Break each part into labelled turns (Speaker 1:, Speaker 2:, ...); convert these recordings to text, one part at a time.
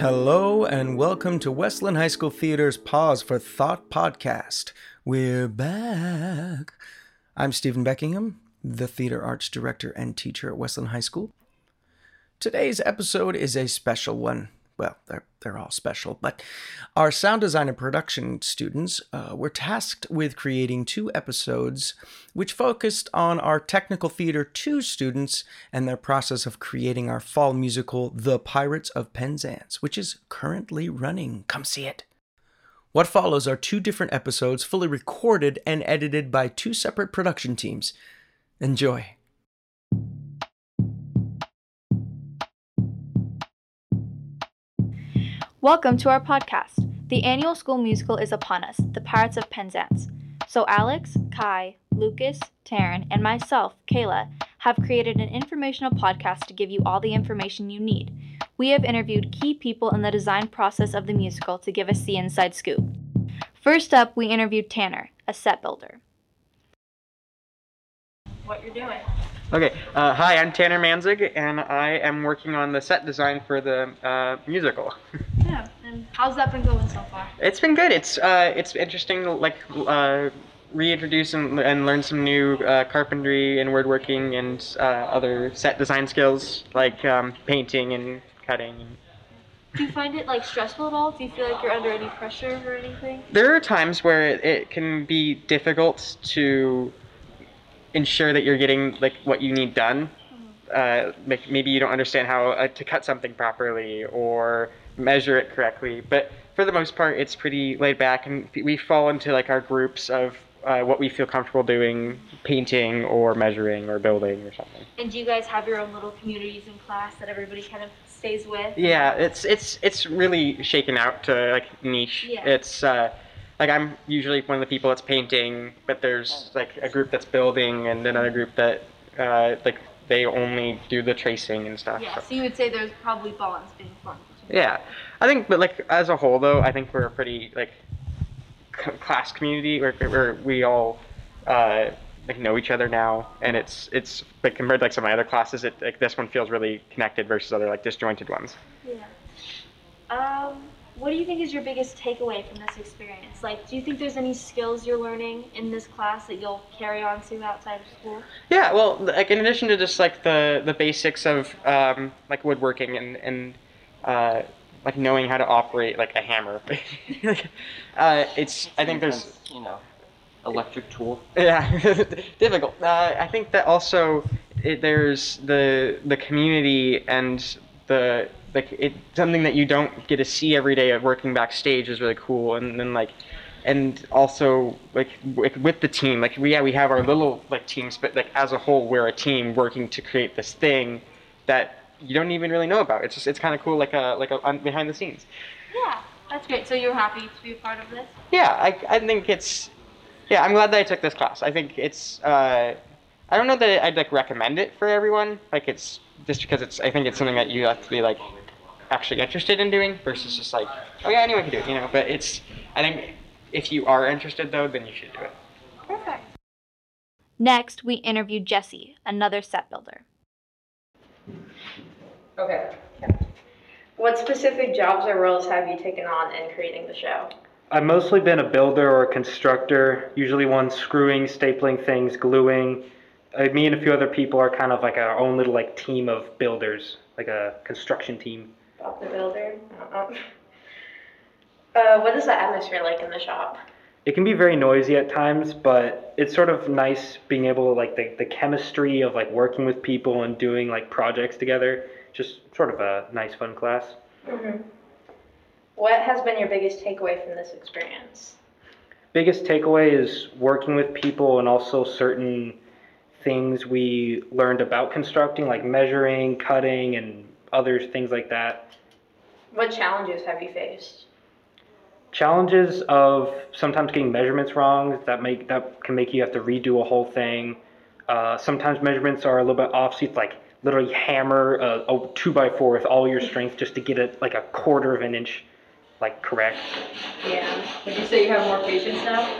Speaker 1: Hello and welcome to Westland High School Theater's Pause for Thought podcast. We're back. I'm Stephen Beckingham, the theater arts director and teacher at Westland High School. Today's episode is a special one. Well, they're, they're all special, but our sound design and production students uh, were tasked with creating two episodes which focused on our Technical Theater 2 students and their process of creating our fall musical, The Pirates of Penzance, which is currently running. Come see it. What follows are two different episodes, fully recorded and edited by two separate production teams. Enjoy.
Speaker 2: Welcome to our podcast. The annual school musical is upon us, The Pirates of Penzance. So Alex, Kai, Lucas, Taryn, and myself, Kayla, have created an informational podcast to give you all the information you need. We have interviewed key people in the design process of the musical to give us the inside scoop. First up, we interviewed Tanner, a set builder. What you're doing?
Speaker 3: Okay, uh, hi, I'm Tanner Manzig, and I am working on the set design for the uh, musical.
Speaker 2: Yeah, and how's that been going so far?
Speaker 3: It's been good. It's uh, it's interesting to like uh, reintroduce and, and learn some new uh, carpentry and woodworking and uh, other set design skills like um, painting and cutting.
Speaker 2: Do you find it like stressful at all? Do you feel like you're under any pressure or anything?
Speaker 3: There are times where it, it can be difficult to ensure that you're getting like what you need done. Uh, like maybe you don't understand how uh, to cut something properly or measure it correctly. But for the most part, it's pretty laid back, and we fall into like our groups of uh, what we feel comfortable doing, painting or measuring or building or something.
Speaker 2: And do you guys have your own little communities in class that everybody kind of stays with?
Speaker 3: Yeah, it's it's it's really shaken out to like niche.
Speaker 2: Yeah.
Speaker 3: It's uh, like I'm usually one of the people that's painting, but there's like a group that's building and another group that uh, like they only do the tracing and stuff.
Speaker 2: Yeah,
Speaker 3: so-
Speaker 2: so you would say there's probably bonds being formed
Speaker 3: Yeah, I think, but like as a whole, though, I think we're a pretty like c- class community where, where we all uh, like know each other now, and it's it's like compared to like some of my other classes, it like this one feels really connected versus other like disjointed ones.
Speaker 2: Yeah. Um, what do you think is your biggest takeaway from this experience? Like, do you think there's any skills you're learning in this class that you'll carry on to outside of school?
Speaker 3: Yeah, well, like in addition to just like the the basics of um, like woodworking and and uh, like knowing how to operate like a hammer, uh, it's I think there's
Speaker 4: you know electric tool.
Speaker 3: Yeah, difficult. Uh, I think that also it, there's the the community and the like it something that you don't get to see every day of working backstage is really cool, and then like and also like with, with the team like we yeah we have our little like teams but like as a whole we're a team working to create this thing that you don't even really know about. It's just it's kind of cool like a like a un- behind the scenes.
Speaker 2: Yeah, that's great. So you're happy to be a part of this?
Speaker 3: yeah I, I think it's yeah i'm glad that i took this class. I think it's uh, i don't know that i'd like recommend it for everyone. Like it's just because it's i think it's something that you have to be like actually interested in doing versus just like oh yeah anyone can do it you know but it's i think if you are interested though then you should do it
Speaker 2: Perfect. Next, we interviewed Jesse, another set builder.
Speaker 5: Okay. What specific jobs or roles have you taken on in creating the show?
Speaker 6: I've mostly been a builder or a constructor, usually one screwing, stapling things, gluing. Uh, me and a few other people are kind of like our own little like team of builders, like a construction team.
Speaker 5: Bob the Builder? Uh-uh. Uh, what is the atmosphere like in the shop?
Speaker 6: It can be very noisy at times, but it's sort of nice being able to like the, the chemistry of like working with people and doing like projects together. Just sort of a nice fun class.
Speaker 5: Mm-hmm. What has been your biggest takeaway from this experience?
Speaker 6: biggest takeaway is working with people and also certain things we learned about constructing like measuring cutting and other things like that
Speaker 5: What challenges have you faced?
Speaker 6: challenges of sometimes getting measurements wrong that make that can make you have to redo a whole thing uh, sometimes measurements are a little bit off so you like literally hammer a, a two by four with all your strength just to get it like a quarter of an inch like correct
Speaker 5: Yeah. Would you say you have more patience now?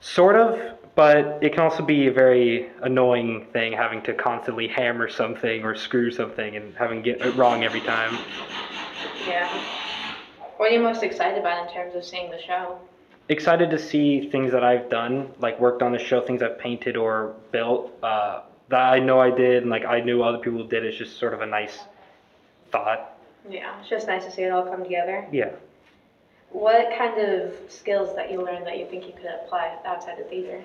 Speaker 6: Sort of, but it can also be a very annoying thing having to constantly hammer something or screw something and having get it wrong every time.
Speaker 5: Yeah. What are you most excited about in terms of seeing the show?
Speaker 6: Excited to see things that I've done, like worked on the show, things I've painted or built uh, that I know I did, and like I knew other people did. It's just sort of a nice thought.
Speaker 5: Yeah, it's just nice to see it all come together.
Speaker 6: Yeah.
Speaker 5: What kind of skills that you learned that you think you could apply outside of theater?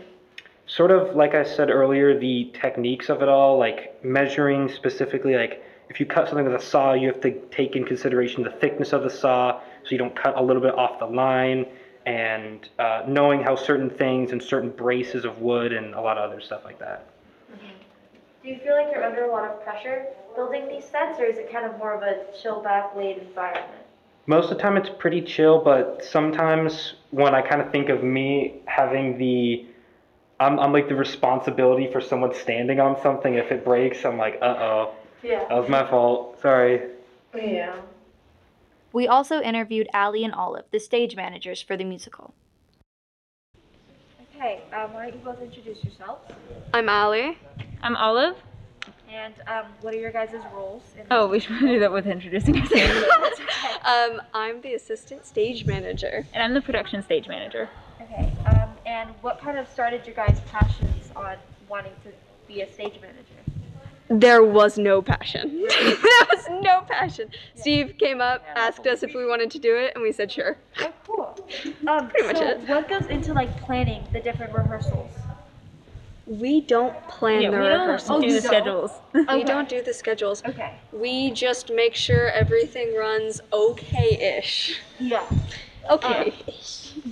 Speaker 6: Sort of like I said earlier, the techniques of it all, like measuring specifically, like if you cut something with a saw, you have to take in consideration the thickness of the saw so you don't cut a little bit off the line, and uh, knowing how certain things and certain braces of wood and a lot of other stuff like that.
Speaker 2: Do you feel like you're under a lot of pressure building these sets, or is it kind of more of a chill back, laid environment?
Speaker 6: Most of the time it's pretty chill, but sometimes when I kind of think of me having the I'm, I'm like the responsibility for someone standing on something. If it breaks, I'm like, uh oh,
Speaker 5: Yeah.
Speaker 6: that was my fault. Sorry.
Speaker 5: Yeah.
Speaker 2: We also interviewed Allie and Olive, the stage managers for the musical. Okay, um, why don't you both introduce yourselves?
Speaker 7: I'm Allie.
Speaker 8: I'm Olive.
Speaker 2: And um, what are your guys' roles? In
Speaker 8: Oh, we should do that with introducing ourselves.
Speaker 7: Um, I'm the assistant stage manager.
Speaker 8: and I'm the production stage manager.
Speaker 2: Okay, and what kind of started your guys' passions on wanting to be a stage manager?
Speaker 7: There was no passion. there was no passion. Steve came up, asked us if we wanted to do it, and we said sure.
Speaker 2: Oh, cool. Um,
Speaker 7: Pretty much
Speaker 2: so
Speaker 7: it.
Speaker 2: what goes into like planning the different rehearsals?
Speaker 7: We don't plan
Speaker 8: yeah,
Speaker 7: the
Speaker 8: we don't do the schedules.
Speaker 7: We don't do the schedules.
Speaker 2: Okay.
Speaker 7: We just make sure everything runs okay-ish.
Speaker 2: Yeah.
Speaker 7: Okay.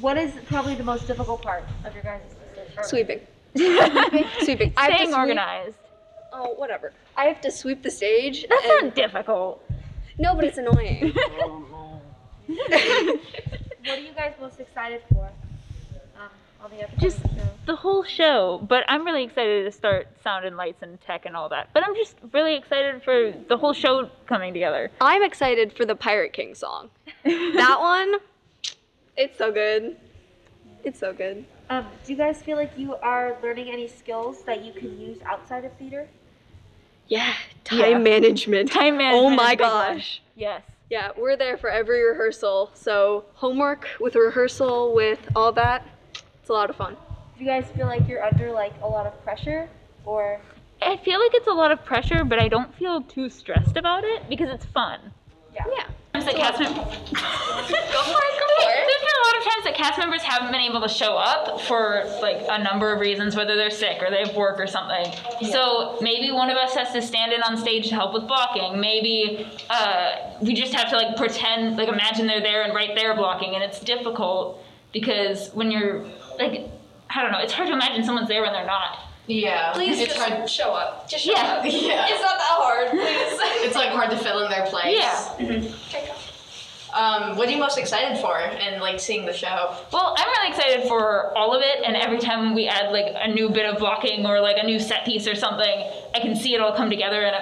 Speaker 2: What is probably the most difficult part of your guys'
Speaker 7: Sweeping. Sweeping. I have to
Speaker 8: Staying
Speaker 7: sweep-
Speaker 8: organized.
Speaker 7: Oh, whatever. I have to sweep the stage.
Speaker 8: That's
Speaker 7: and-
Speaker 8: not difficult.
Speaker 7: No, but it's annoying.
Speaker 2: What are you guys most excited for? Um, on the upcoming
Speaker 8: Just
Speaker 2: show?
Speaker 8: the whole show. But I'm really excited to start sound and lights and tech and all that. But I'm just really excited for the whole show coming together.
Speaker 7: I'm excited for the Pirate King song. That one, it's so good. It's so good.
Speaker 2: Um, do you guys feel like you are learning any skills that you can use outside of theater?
Speaker 7: Yeah, time
Speaker 8: Yeah.
Speaker 7: management.
Speaker 8: Time management.
Speaker 7: Oh my
Speaker 8: a big one.
Speaker 7: gosh.
Speaker 8: Yes.
Speaker 7: Yeah, we're there for every rehearsal. So homework with rehearsal with all that, it's a lot of fun.
Speaker 2: Do you guys feel like you're under like a lot of pressure, or
Speaker 8: I feel like it's a lot of pressure, but I don't feel too stressed about it because it's fun.
Speaker 7: Yeah.
Speaker 8: There's that cast mem- There's been a lot of times that cast members haven't been able to show up for like a number of reasons, whether they're sick or they have work or something. So maybe one of us has to stand in on stage to help with blocking. Maybe uh, we just have to like pretend, like imagine they're there and right there blocking, and it's difficult because when you're like, I don't know, it's hard to imagine someone's there when they're not.
Speaker 9: Yeah.
Speaker 7: Please
Speaker 9: it's
Speaker 7: just
Speaker 9: hard.
Speaker 7: show up. Just show
Speaker 8: Yeah.
Speaker 7: up.
Speaker 9: Yeah.
Speaker 7: It's not that hard, please.
Speaker 9: It's like hard to fill in their place.
Speaker 8: Yeah.
Speaker 9: Um, what are you most excited for and like seeing the show?
Speaker 8: Well, I'm really excited for all of it, and every time we add like a new bit of blocking or like a new set piece or something, I can see it all come together, and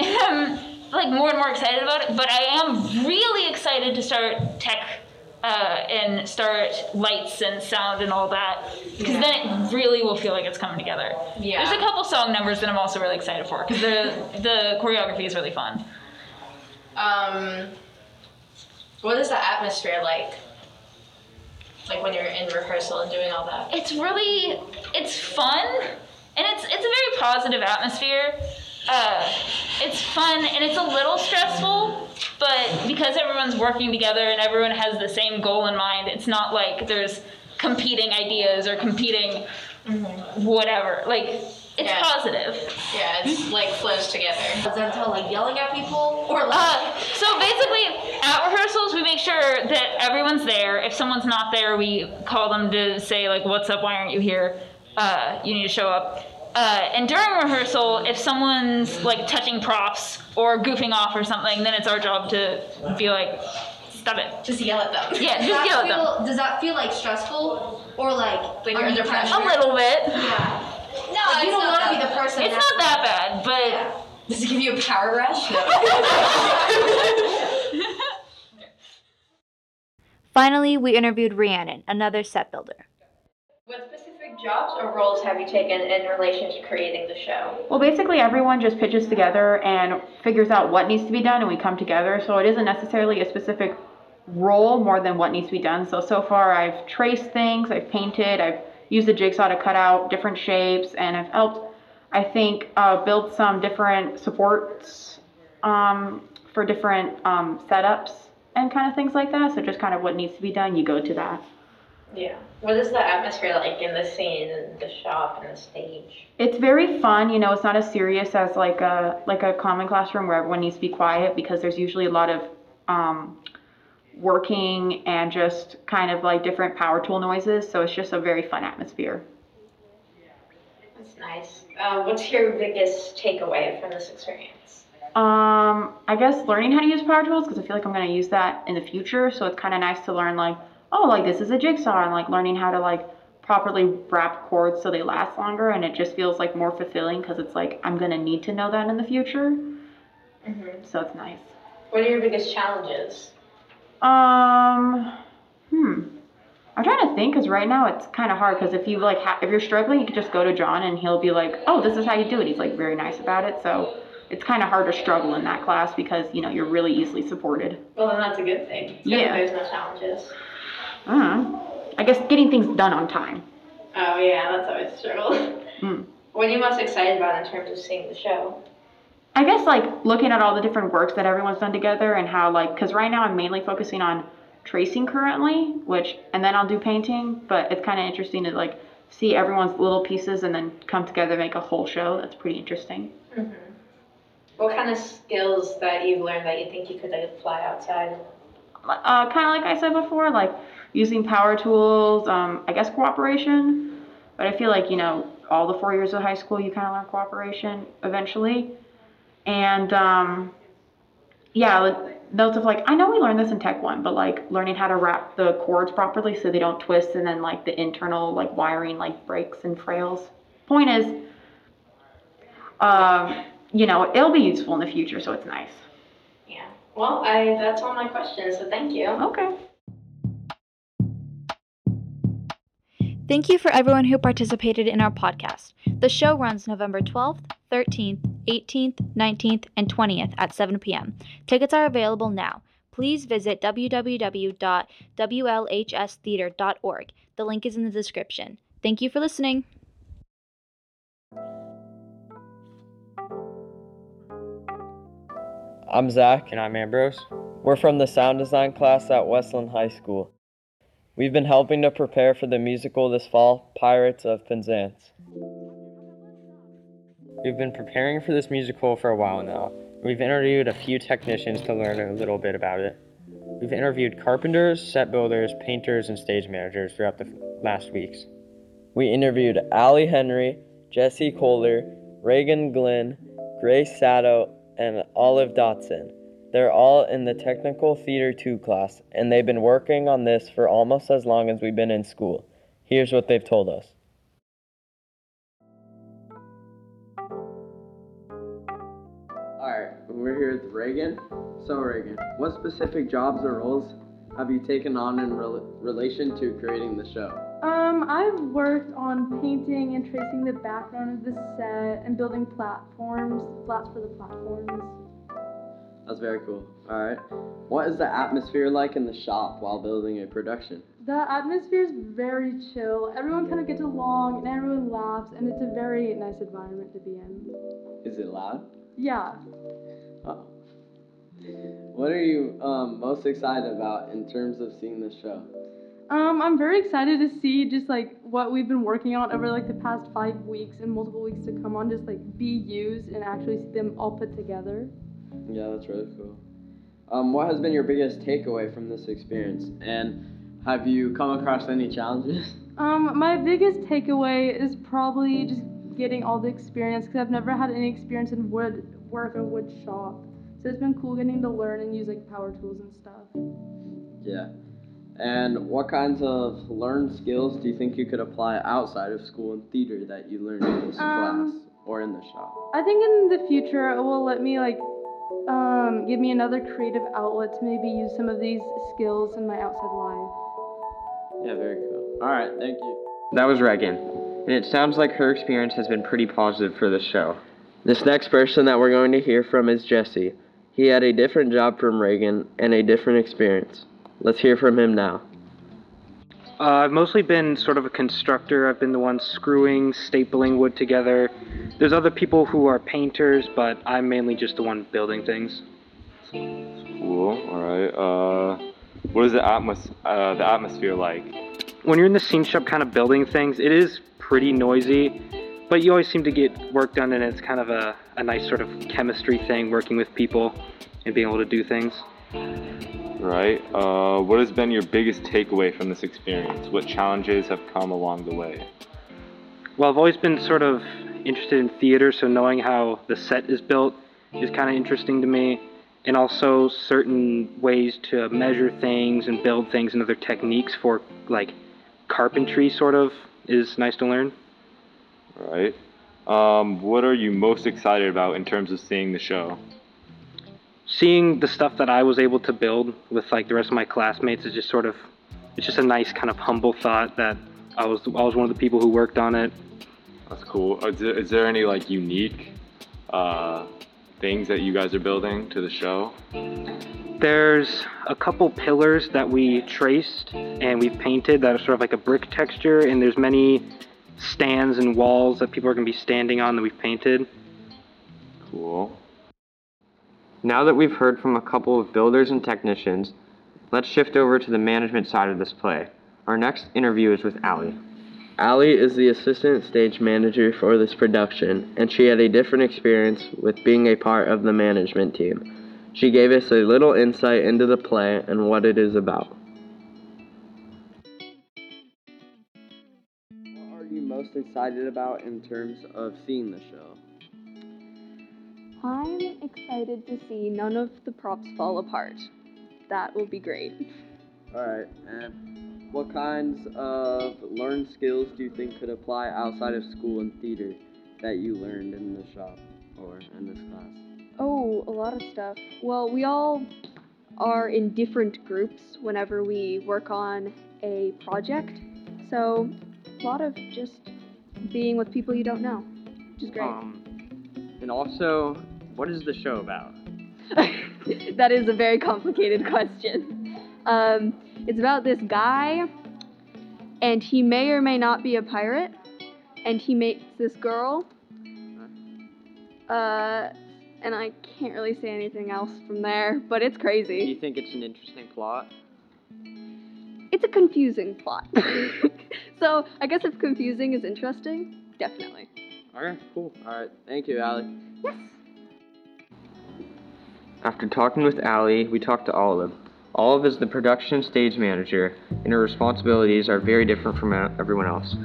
Speaker 8: I'm like more and more excited about it. But I am really excited to start tech uh, and start lights and sound and all that, because then it really will feel like it's coming together.
Speaker 9: Yeah.
Speaker 8: There's a couple song numbers that I'm also really excited for, because the the choreography is really fun.
Speaker 9: Um, what is the atmosphere like? Like when you're in rehearsal and doing all that.
Speaker 8: it's really it's fun and it's it's a very positive atmosphere uh, it's fun and it's a little stressful but because everyone's working together and everyone has the same goal in mind it's not like there's competing ideas or competing whatever like it's
Speaker 9: Yeah.
Speaker 8: positive
Speaker 9: Yeah, it's like flows together.
Speaker 5: Zentel like yelling at people, or like
Speaker 8: Uh, so basically, at rehearsals, we make sure that everyone's there. If someone's not there, we call them to say like, "What's up? Why aren't you here? Uh, you need to show up." Uh, and during rehearsal, if someone's like touching props or goofing off or something, then it's our job to be like, "Stop it!"
Speaker 9: Just yell at them.
Speaker 8: Yeah, just yell at them.
Speaker 5: does that feel like stressful, or like
Speaker 9: Like you're under pressure.
Speaker 8: A little bit.
Speaker 5: Yeah.
Speaker 9: No,
Speaker 5: you don't want to be the person.
Speaker 8: It's not that bad, but
Speaker 9: Does it give you a power rush? No.
Speaker 2: Finally, we interviewed Rhiannon, another set builder.
Speaker 5: What specific jobs or roles have you taken in relation to creating the show?
Speaker 10: Well, basically, everyone just pitches together and figures out what needs to be done, and we come together. So it isn't necessarily a specific role more than what needs to be done. So, so far, I've traced things, I've painted, I've used the jigsaw to cut out different shapes, and I've helped, I think, uh, build some different supports um, for different um, setups and kind of things like that. So, just kind of what needs to be done, you go to that.
Speaker 5: Yeah. What is the atmosphere like in the scene and the shop and the stage?
Speaker 10: It's very fun, you know, it's not as serious as like a like a common classroom where everyone needs to be quiet because there's usually a lot of um, working and just kind of like different power tool noises, so it's just a very fun atmosphere.
Speaker 5: That's nice. Uh, what's your biggest takeaway from this experience?
Speaker 10: Um, I guess learning how to use power tools because I feel like I'm going to use that in the future, so it's kind of nice to learn like, oh, like this is a jigsaw and like learning how to like properly wrap cords so they last longer and it just feels like more fulfilling because it's like I'm going to need to know that in the future.
Speaker 5: Mm-hmm.
Speaker 10: So it's nice.
Speaker 5: What are your biggest challenges?
Speaker 10: Um, hmm. I'm trying to think because right now it's kind of hard because if you like ha- if you're struggling, you can just go to John and he'll be like, "Oh, this is how you do it." He's like very nice about it, so it's kind of hard to struggle in that class because you know you're really easily supported.
Speaker 5: Well, then that's a good thing. It's
Speaker 10: Yeah.
Speaker 5: There's no challenges.
Speaker 10: I. I guess getting things done on time.
Speaker 5: Oh yeah, that's always a struggle.
Speaker 10: Hmm.
Speaker 5: What are you most excited about in terms of seeing the show?
Speaker 10: I guess like looking at all the different works that everyone's done together and how like because right now I'm mainly focusing on tracing currently, which and then I'll do painting, but it's kind of interesting to like see everyone's little pieces and then come together make a whole show. That's pretty interesting.
Speaker 5: Mm-hmm. What kind of skills that you've learned that you think you could like, apply outside?
Speaker 10: Uh, kind of like I said before, like using power tools, um, I guess cooperation. But I feel like you know all the four years of high school you kind of learn cooperation eventually, and um, yeah, like, notes of like I know we learned this in Tech One, but like learning how to wrap the cords properly so they don't twist, and then like the internal like wiring like breaks and frails. Point is, um, you know, it'll be useful in the future, so it's nice.
Speaker 5: Yeah. Well, I that's all my questions. So thank you.
Speaker 10: Okay.
Speaker 2: Thank you for everyone who participated in our podcast. The show runs November 12th, 13th, 18th, 19th, and 20th at 7 p.m. Tickets are available now. Please visit www.wlhstheater.org. The link is in the description. Thank you for listening.
Speaker 11: I'm Zach.
Speaker 3: And I'm Ambrose.
Speaker 11: We're from the sound design class at Westland High School. We've been helping to prepare for the musical this fall, Pirates of Penzance.
Speaker 3: We've been preparing for this musical for a while now. We've interviewed a few technicians to learn a little bit about it. We've interviewed carpenters, set builders, painters, and stage managers throughout the last weeks.
Speaker 11: We interviewed Allie Henry, Jesse Kohler, Reagan Glenn, Grace Sato, and Olive Dotson. They're all in the Technical Theater 2 class, and they've been working on this for almost as long as we've been in school. Here's what they've told us.
Speaker 12: With Reagan. So, Reagan, what specific jobs or roles have you taken on in rel- relation to creating the show?
Speaker 13: Um, I've worked on painting and tracing the background of the set and building platforms, flats for the platforms.
Speaker 12: That's very cool. Alright. What is the atmosphere like in the shop while building a production?
Speaker 13: The atmosphere is very chill. Everyone kind of gets along and everyone laughs, and it's a very nice environment to be in.
Speaker 12: Is it loud?
Speaker 13: Yeah.
Speaker 12: What are you um, most excited about in terms of seeing the show?
Speaker 13: Um, I'm very excited to see just like what we've been working on over like the past five weeks and multiple weeks to come on, just like be used and actually see them all put together.
Speaker 12: Yeah, that's really cool. Um, what has been your biggest takeaway from this experience? And have you come across any challenges?
Speaker 13: Um, my biggest takeaway is probably just getting all the experience because I've never had any experience in wood work or wood shop. So it's been cool getting to learn and use like power tools and stuff.
Speaker 12: Yeah. And what kinds of learned skills do you think you could apply outside of school and theater that you learned in this
Speaker 13: Um,
Speaker 12: class or in the shop?
Speaker 13: I think in the future it will let me like um, give me another creative outlet to maybe use some of these skills in my outside life.
Speaker 12: Yeah, very cool. All right, thank you.
Speaker 3: That was Reagan.
Speaker 12: and it sounds like her experience has been pretty positive for the show. This next person that we're going to hear from is Jesse. He had a different job from Reagan and a different experience. Let's hear from him now.
Speaker 6: Uh, I've mostly been sort of a constructor. I've been the one screwing, stapling wood together. There's other people who are painters, but I'm mainly just the one building things.
Speaker 14: Cool. All right. Uh, what is the atmos- uh, the atmosphere like?
Speaker 6: When you're in the scene shop kind of building things, it is pretty noisy, but you always seem to get work done, and it's kind of a, a nice sort of chemistry thing working with people and being able to do things.
Speaker 14: Right. Uh, what has been your biggest takeaway from this experience? What challenges have come along the way?
Speaker 6: Well, I've always been sort of interested in theater, so knowing how the set is built is kind of interesting to me. And also certain ways to measure things and build things and other techniques for like carpentry sort of is nice to learn.
Speaker 14: Right. Um, what are you most excited about in terms of seeing the show?
Speaker 6: Seeing the stuff that I was able to build with like the rest of my classmates is just sort of it's just a nice kind of humble thought that I was I was one of the people who worked on it.
Speaker 14: That's cool. Is there, is there any like unique uh, things that you guys are building to the show?
Speaker 6: There's a couple pillars that we traced and we've painted that are sort of like a brick texture, and there's many stands and walls that people are going to be standing on that we've painted.
Speaker 12: Cool. Now that we've heard from a couple of builders and technicians, let's shift over to the management side of this play. Our next interview is with Allie. Allie is the assistant stage manager for this production, and she had a different experience with being a part of the management team. She gave us a little insight into the play and what it is about. Most excited about in terms of seeing the show?
Speaker 7: I'm excited to see none of the props fall apart. That will be great.
Speaker 12: Alright, and what kinds of learned skills do you think could apply outside of school and theater that you learned in the shop or in this class?
Speaker 7: Oh, a lot of stuff. Well, we all are in different groups whenever we work on a project. So, a lot of just being with people you don't know, which is great.
Speaker 12: Um, and also, what is the show about?
Speaker 7: that is a very complicated question. Um, it's about this guy, and he may or may not be a pirate, and he meets this girl. Uh, and I can't really say anything else from there, but it's crazy.
Speaker 12: Do
Speaker 7: crazy.
Speaker 12: you think it's an interesting plot?
Speaker 7: It's a confusing plot. so I guess if confusing is interesting, definitely.
Speaker 12: Okay, cool. Alright, thank you, Allie. Yes. After talking with Allie, we talked to Olive. Olive is the production stage manager, and her responsibilities are very different from everyone else.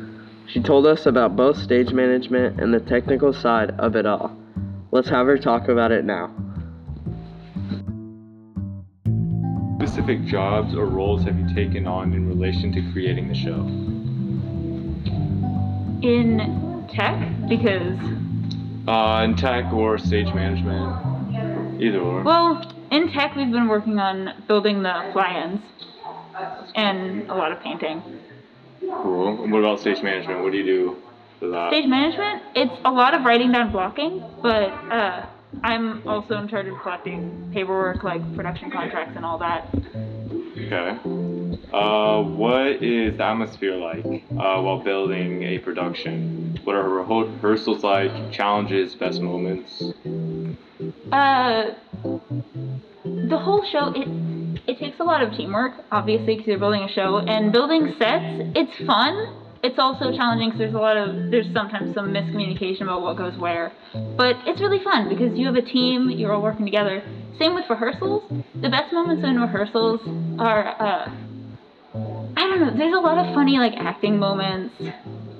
Speaker 12: She told us about both stage management and the technical side of it all. Let's have her talk about it now.
Speaker 14: Specific jobs or roles have you taken on in relation to creating the show?
Speaker 8: In tech, because
Speaker 14: Uh, in tech or stage management, either or.
Speaker 8: well, in tech we've been working on building the fly-ins and a lot of painting.
Speaker 14: Cool. And what about stage management? What do you do for that?
Speaker 8: Stage management, it's a lot of writing down blocking, but uh, I'm also in charge of collecting paperwork like production contracts and all that.
Speaker 14: Okay. Uh, what is the atmosphere like uh, while building a production? What are rehearsals like? Challenges, best moments?
Speaker 8: Uh, the whole show it it takes a lot of teamwork, obviously, because you're building a show and building sets. It's fun. It's also challenging because there's a lot of there's sometimes some miscommunication about what goes where, but it's really fun because you have a team. You're all working together. Same with rehearsals. The best moments in rehearsals are uh, I don't know. There's a lot of funny like acting moments,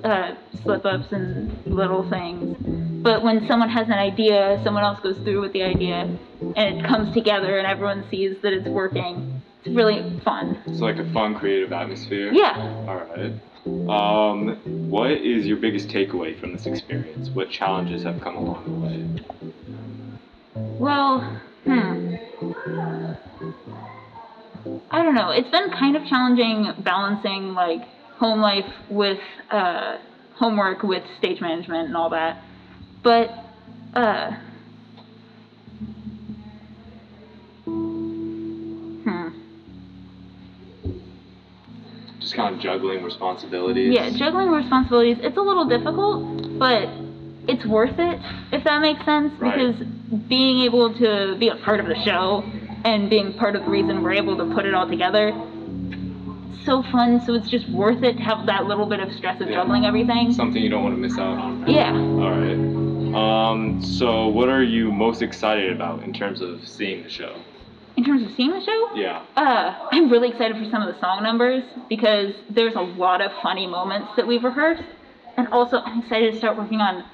Speaker 8: uh, slip ups and little things. But when someone has an idea, someone else goes through with the idea, and it comes together, and everyone sees that it's working. It's really fun.
Speaker 14: It's like a fun, creative atmosphere.
Speaker 8: Yeah.
Speaker 14: All right. Um, what is your biggest takeaway from this experience? What challenges have come along the way?
Speaker 8: Well, hmm. I don't know. It's been kind of challenging balancing like home life with uh, homework with stage management and all that. But uh, hmm.
Speaker 14: Just kind of juggling responsibilities.
Speaker 8: Yeah, juggling responsibilities, it's a little difficult, but it's worth it, if that makes sense.
Speaker 14: Right.
Speaker 8: Because being able to be a part of the show and being part of the reason we're able to put it all together, so fun. So it's just worth it to have that little bit of stress of
Speaker 14: Yeah.
Speaker 8: juggling everything.
Speaker 14: Something you don't want to miss out on.
Speaker 8: Yeah.
Speaker 14: All right. Um, so what are you most excited about in terms of seeing the show?
Speaker 8: In terms of seeing the show,
Speaker 14: Yeah.
Speaker 8: Uh, I'm really excited for some of the song numbers because there's a lot of funny moments that we've rehearsed. And also, I'm excited to start working on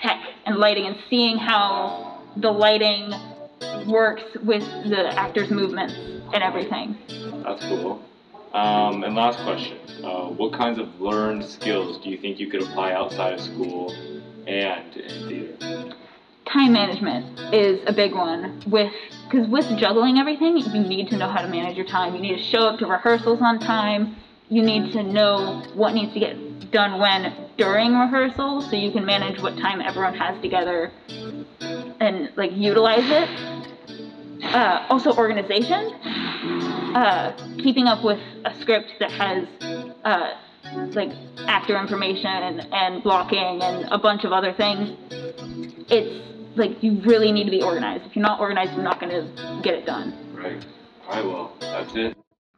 Speaker 8: tech and lighting and seeing how the lighting works with the actors' movements and everything.
Speaker 14: That's cool. Um, and last question. Uh, what kinds of learned skills do you think you could apply outside of school and in theater?
Speaker 8: Time management is a big one with because with juggling everything, you need to know how to manage your time. You need to show up to rehearsals on time. You need to know what needs to get done when during rehearsal so you can manage what time everyone has together and like utilize it. Uh, also organization. Uh, keeping up with a script that has uh, like actor information and blocking and a bunch of other things. It's like you really need to be organized. If you're not organized, you're not going to get it done.
Speaker 14: Right. All right, well, that's it.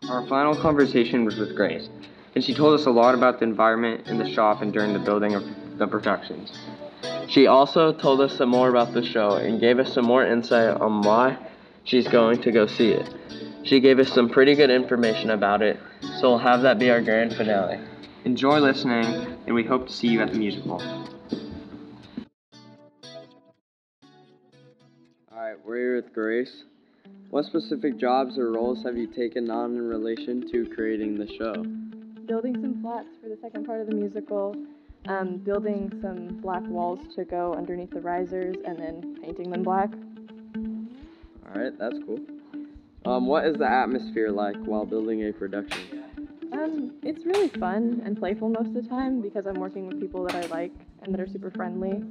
Speaker 12: Our final conversation was with Grace, and she told us a lot about the environment in the shop and during the building of the productions. She also told us some more about the show and gave us some more insight on why she's going to go see it. She gave us some pretty good information about it, so we'll have that be our grand finale. Enjoy listening, and we hope to see you at the musical. Alright, we're here with Grace. What specific jobs or roles have you taken on in relation to creating the show?
Speaker 15: building some flats for the second part of the musical, um, building some black walls to go underneath the risers, and then painting them black.
Speaker 12: Alright, that's cool. Um, what is the atmosphere like while building a production?
Speaker 15: Um, it's really fun and playful most of the time because I'm working with people that I like and that are super friendly.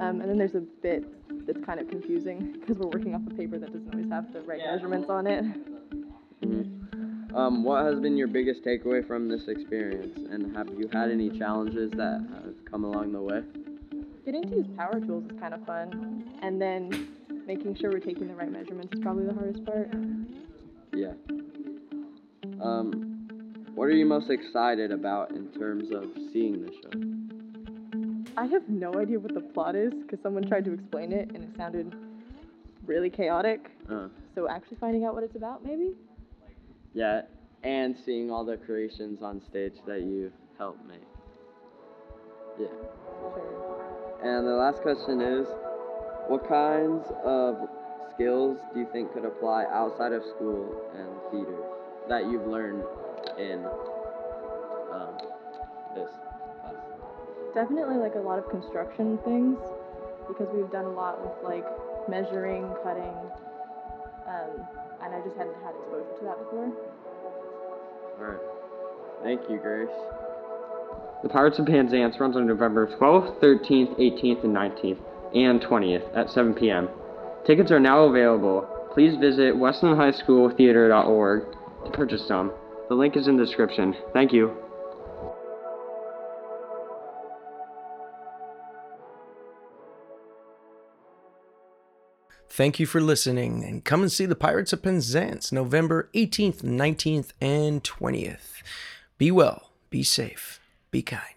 Speaker 15: Um, and then there's a bit that's kind of confusing because we're working off a paper that doesn't always have the right measurements on it.
Speaker 12: Um, what has been your biggest takeaway from this experience, and have you had any challenges that have come along the way?
Speaker 15: Getting to use power tools is kind of fun, and then making sure we're taking the right measurements is probably the hardest part.
Speaker 12: Yeah. Um, what are you most excited about in terms of seeing the show?
Speaker 15: I have no idea what the plot is because someone tried to explain it and it sounded really chaotic.
Speaker 12: Uh,
Speaker 15: So actually finding out what it's about, maybe?
Speaker 12: Yeah, and seeing all the creations on stage that you helped make. Yeah. And the last question is, what kinds of skills do you think could apply outside of school and theater that you've learned in um, this class?
Speaker 15: Definitely like a lot of construction things because we've done a lot with like measuring, cutting, um, and I just hadn't had exposure to that before.
Speaker 12: Alright. Thank you, Grace. The Pirates of Penzance runs on November 12th, 13th, 18th, and 19th, and 20th at 7 p.m. Tickets are now available. Please visit westlandhighschooltheater.org to purchase some. The link is in the description. Thank you.
Speaker 1: Thank you for listening and come and see the Pirates of Penzance November 18th, 19th, and 20th. Be well, be safe, be kind.